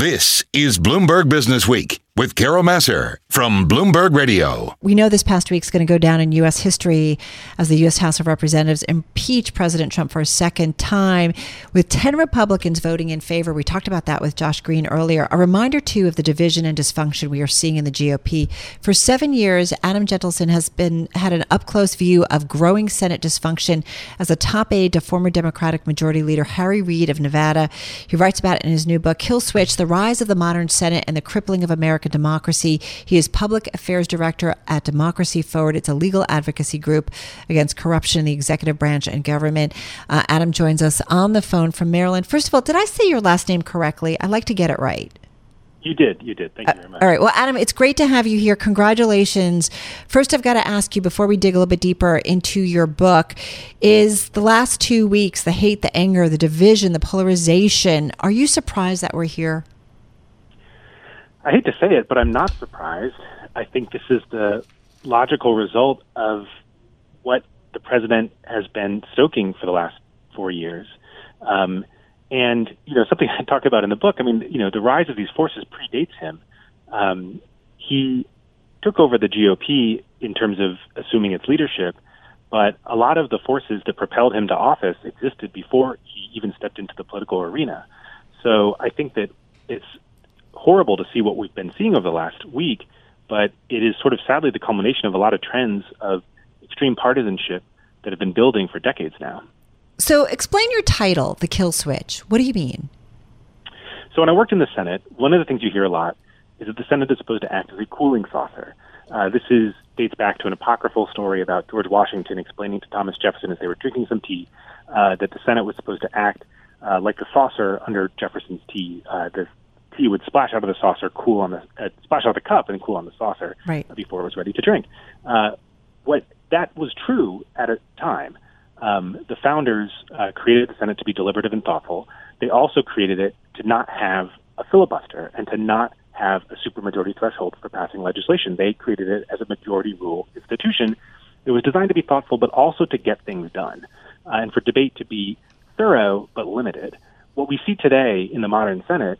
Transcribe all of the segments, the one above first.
This is Bloomberg Business Week with Carol Massar from Bloomberg Radio. We know this past week is going to go down in U.S. history as the U.S. House of Representatives impeach President Trump for a second time, with 10 Republicans voting in favor. We talked about that with Josh Green earlier. A reminder, too, of the division and dysfunction we are seeing in the GOP. For seven years, Adam Jentleson has been had an up close view of growing Senate dysfunction as a top aide to former Democratic Majority Leader Harry Reid of Nevada. He writes about it in his new book, Kill Switch The Rise of the Modern Senate and the Crippling of American Democracy. He is public affairs director at Democracy Forward. It's a legal advocacy group against corruption in the executive branch and government. Uh, Adam joins us on the phone from Maryland. First of all, did I say your last name correctly? I like to get it right. You did. You did. Thank you very much. Uh, all right. Well, Adam, it's great to have you here. Congratulations. First, I've got to ask you before we dig a little bit deeper into your book is the last two weeks, the hate, the anger, the division, the polarization. Are you surprised that we're here? I hate to say it, but I'm not surprised. I think this is the logical result of what the president has been stoking for the last four years. Um, and, you know, something I talk about in the book, I mean, you know, the rise of these forces predates him. Um, he took over the GOP in terms of assuming its leadership, but a lot of the forces that propelled him to office existed before he even stepped into the political arena. So I think that it's horrible to see what we've been seeing over the last week, but it is sort of sadly the culmination of a lot of trends of extreme partisanship that have been building for decades now. So, explain your title, The Kill Switch. What do you mean? So, when I worked in the Senate, one of the things you hear a lot is that the Senate is supposed to act as a cooling saucer. Uh, this is dates back to an apocryphal story about George Washington explaining to Thomas Jefferson as they were drinking some tea uh, that the Senate was supposed to act uh, like the saucer under Jefferson's tea. Uh, the tea would splash out of the saucer, cool on the uh, splash out of the cup, and cool on the saucer right. before it was ready to drink. Uh, what that was true at a time. Um, the founders uh, created the Senate to be deliberative and thoughtful. They also created it to not have a filibuster and to not have a supermajority threshold for passing legislation. They created it as a majority rule institution. It was designed to be thoughtful, but also to get things done, uh, and for debate to be thorough but limited. What we see today in the modern Senate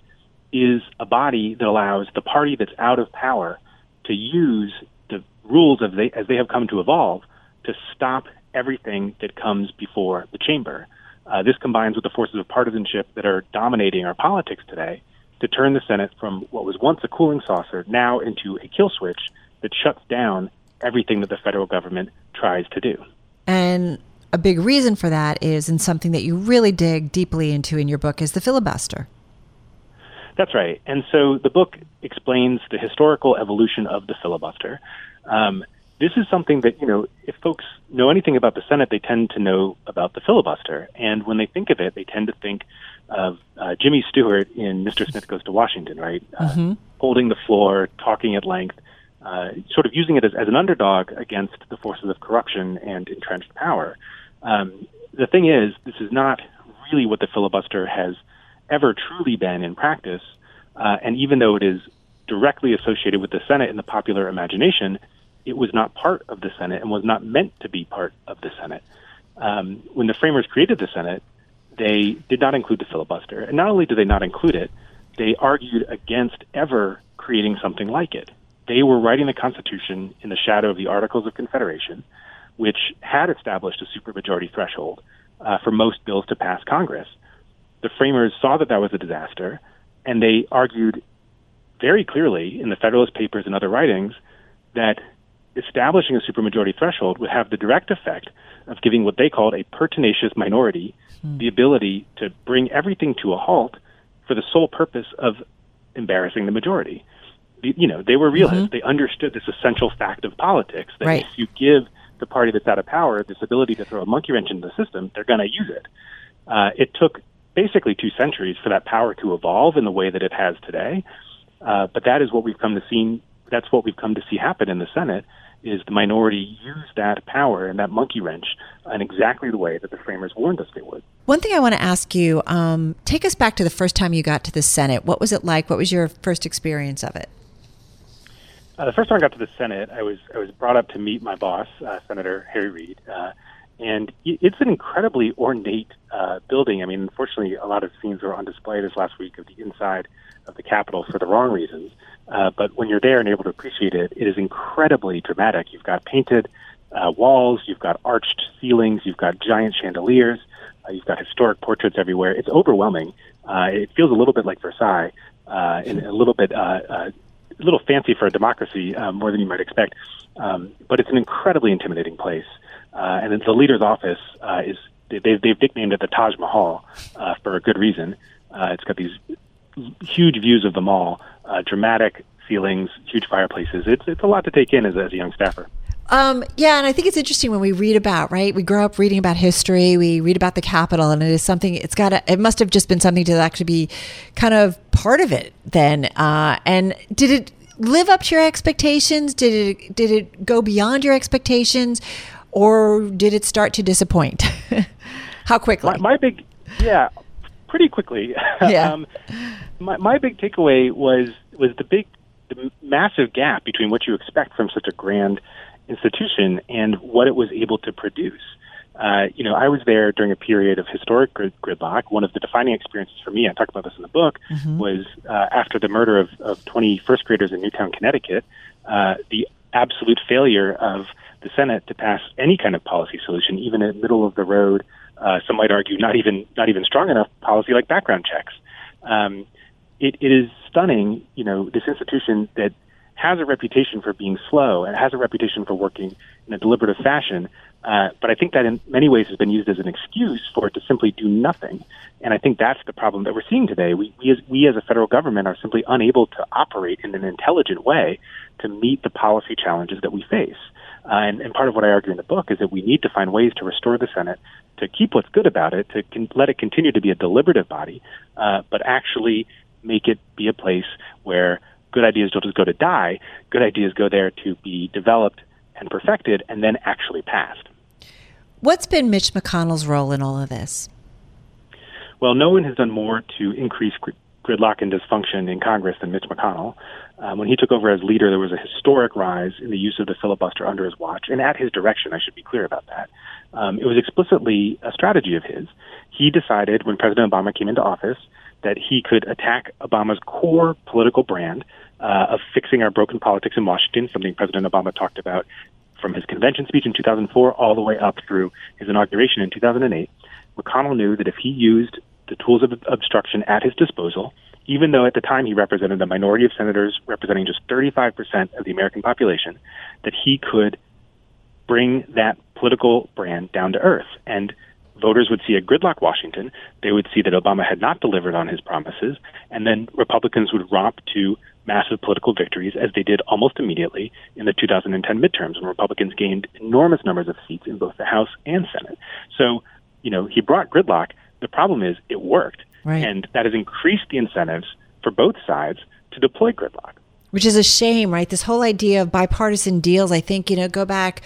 is a body that allows the party that's out of power to use the rules of they, as they have come to evolve to stop everything that comes before the chamber. Uh, this combines with the forces of partisanship that are dominating our politics today to turn the Senate from what was once a cooling saucer now into a kill switch that shuts down everything that the federal government tries to do. And a big reason for that is, and something that you really dig deeply into in your book, is the filibuster. That's right. And so the book explains the historical evolution of the filibuster. Um, this is something that, you know, if folks know anything about the Senate, they tend to know about the filibuster. And when they think of it, they tend to think of uh, Jimmy Stewart in Mr. Smith Goes to Washington, right? Uh, mm-hmm. Holding the floor, talking at length, uh, sort of using it as, as an underdog against the forces of corruption and entrenched power. Um, the thing is, this is not really what the filibuster has ever truly been in practice. Uh, and even though it is directly associated with the Senate in the popular imagination, it was not part of the Senate and was not meant to be part of the Senate. Um, when the framers created the Senate, they did not include the filibuster. And not only did they not include it, they argued against ever creating something like it. They were writing the Constitution in the shadow of the Articles of Confederation, which had established a supermajority threshold uh, for most bills to pass Congress the framers saw that that was a disaster, and they argued very clearly in the Federalist Papers and other writings that establishing a supermajority threshold would have the direct effect of giving what they called a pertinacious minority hmm. the ability to bring everything to a halt for the sole purpose of embarrassing the majority. You know, they were realists. Mm-hmm. They understood this essential fact of politics that right. if you give the party that's out of power this ability to throw a monkey wrench into the system, they're going to use it. Uh, it took basically two centuries for that power to evolve in the way that it has today. Uh, but that is what we've come to see. That's what we've come to see happen in the Senate. Is the minority use that power and that monkey wrench in exactly the way that the framers warned us they would. One thing I want to ask you: um, take us back to the first time you got to the Senate. What was it like? What was your first experience of it? Uh, the first time I got to the Senate, I was I was brought up to meet my boss, uh, Senator Harry Reid, uh, And it's an incredibly ornate uh, building. I mean, unfortunately, a lot of scenes were on display this last week of the inside of the Capitol for the wrong reasons. Uh, but when you're there and able to appreciate it, it is incredibly dramatic. You've got painted uh, walls, you've got arched ceilings, you've got giant chandeliers, uh, you've got historic portraits everywhere. It's overwhelming. Uh, it feels a little bit like Versailles, uh, and a little bit uh, uh, a little fancy for a democracy, uh, more than you might expect. Um, but it's an incredibly intimidating place. Uh, and the leader's office uh, is they've, they've nicknamed it the Taj Mahal uh, for a good reason. Uh, it's got these huge views of the mall, uh, dramatic ceilings, huge fireplaces. It's it's a lot to take in as, as a young staffer. Um, yeah, and I think it's interesting when we read about right. We grow up reading about history. We read about the Capitol, and it is something. It's got. It must have just been something to actually be kind of part of it then. Uh, and did it live up to your expectations? Did it did it go beyond your expectations, or did it start to disappoint? How quickly? My, my, big, yeah, pretty quickly. Yeah. um, my my big takeaway was was the big, the massive gap between what you expect from such a grand institution and what it was able to produce. Uh, you know, I was there during a period of historic grid- gridlock. One of the defining experiences for me, I talk about this in the book, mm-hmm. was uh, after the murder of, of 20 first graders in Newtown, Connecticut, uh, the absolute failure of the Senate to pass any kind of policy solution, even a middle of the road, uh, some might argue not even not even strong enough policy like background checks. Um, it, it is stunning, you know, this institution that has a reputation for being slow and has a reputation for working in a deliberative fashion. Uh, but I think that in many ways has been used as an excuse for it to simply do nothing. And I think that's the problem that we're seeing today. We, we, as, we as a federal government are simply unable to operate in an intelligent way to meet the policy challenges that we face. Uh, and, and part of what I argue in the book is that we need to find ways to restore the Senate, to keep what's good about it, to con- let it continue to be a deliberative body, uh, but actually make it be a place where good ideas don't just go to die. Good ideas go there to be developed and perfected and then actually passed. What's been Mitch McConnell's role in all of this? Well, no one has done more to increase gridlock and dysfunction in Congress than Mitch McConnell. Um, when he took over as leader, there was a historic rise in the use of the filibuster under his watch, and at his direction. I should be clear about that. Um, it was explicitly a strategy of his. He decided when President Obama came into office that he could attack Obama's core political brand uh, of fixing our broken politics in Washington, something President Obama talked about from his convention speech in 2004 all the way up through his inauguration in 2008. McConnell knew that if he used the tools of obstruction at his disposal, even though at the time he represented a minority of senators representing just 35% of the American population, that he could bring that political brand down to earth. And voters would see a gridlock Washington. They would see that Obama had not delivered on his promises, and then Republicans would romp to massive political victories, as they did almost immediately in the 2010 midterms when Republicans gained enormous numbers of seats in both the House and Senate. So, you know, he brought gridlock. The problem is it worked, right. and that has increased the incentives for both sides to deploy gridlock. Which is a shame, right? This whole idea of bipartisan deals, I think, you know, go back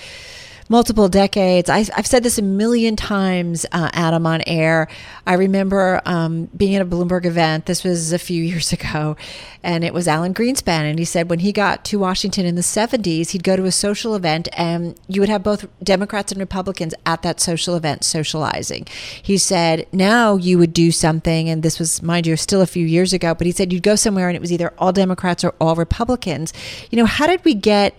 multiple decades. I, have said this a million times, uh, Adam, on air. I remember um, being at a Bloomberg event. This was a few years ago, and it was Alan Greenspan. And he said when he got to Washington in the 70s, he'd go to a social event, and you would have both Democrats and Republicans at that social event socializing. He said now you would do something, and this was, mind you, still a few years ago, but he said you'd go somewhere and it was either all Democrats or all Republicans. You know, how did we get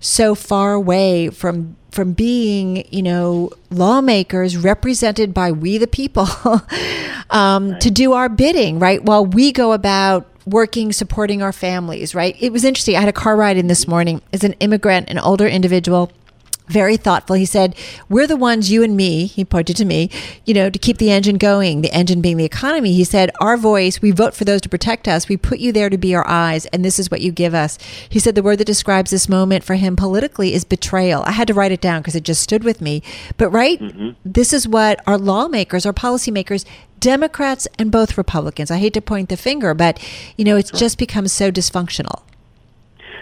so far away from from being, you know, lawmakers represented by we the people um, right. to do our bidding, right? While we go about working, supporting our families, right? It was interesting. I had a car ride in this morning as an immigrant, an older individual very thoughtful. He said, We're the ones, you and me, he pointed to me, you know, to keep the engine going, the engine being the economy. He said, Our voice, we vote for those to protect us. We put you there to be our eyes, and this is what you give us. He said, The word that describes this moment for him politically is betrayal. I had to write it down because it just stood with me. But, right, mm-hmm. this is what our lawmakers, our policymakers, Democrats and both Republicans, I hate to point the finger, but, you know, it's just become so dysfunctional.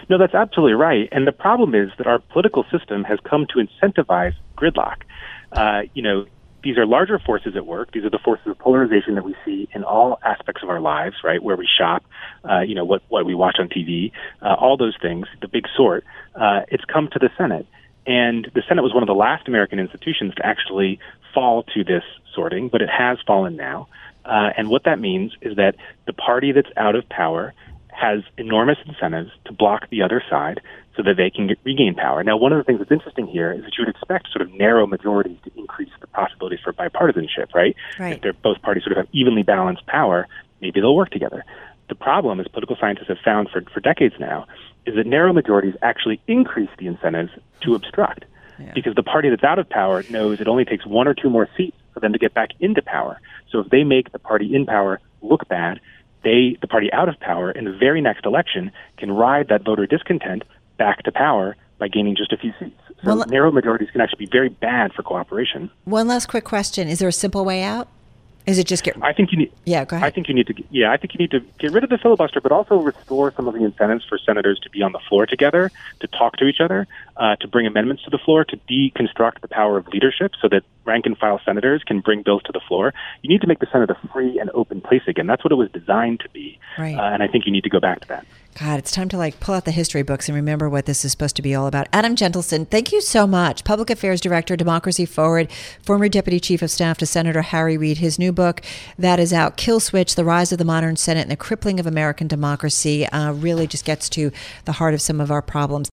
No, that's absolutely right. And the problem is that our political system has come to incentivize gridlock. Uh, you know, these are larger forces at work. These are the forces of polarization that we see in all aspects of our lives, right? Where we shop, uh, you know, what, what we watch on TV, uh, all those things, the big sort. Uh, it's come to the Senate. And the Senate was one of the last American institutions to actually fall to this sorting, but it has fallen now. Uh, and what that means is that the party that's out of power has enormous incentives to block the other side so that they can get, regain power. Now, one of the things that's interesting here is that you would expect sort of narrow majorities to increase the possibilities for bipartisanship, right? Right. If they're both parties sort of have evenly balanced power, maybe they'll work together. The problem, as political scientists have found for, for decades now, is that narrow majorities actually increase the incentives to obstruct. Yeah. Because the party that's out of power knows it only takes one or two more seats for them to get back into power. So if they make the party in power look bad, they, the party out of power, in the very next election, can ride that voter discontent back to power by gaining just a few seats. So Well, narrow majorities can actually be very bad for cooperation. One last quick question: Is there a simple way out? Is it just get? I think you need. Yeah, go ahead. I think you need to. Yeah, I think you need to get rid of the filibuster, but also restore some of the incentives for senators to be on the floor together, to talk to each other, uh, to bring amendments to the floor, to deconstruct the power of leadership, so that rank and file senators can bring bills to the floor. You need to make the Senate a free and open place again. That's what it was designed to be, Right. uh, and I think you need to go back to that. God, it's time to like pull out the history books and remember what this is supposed to be all about. Adam Jentleson, thank you so much. Public Affairs Director, Democracy Forward, former Deputy Chief of Staff to Senator Harry Reid. His new book that is out, Kill Switch: The Rise of the Modern Senate and the Crippling of American Democracy, uh, really just gets to the heart of some of our problems.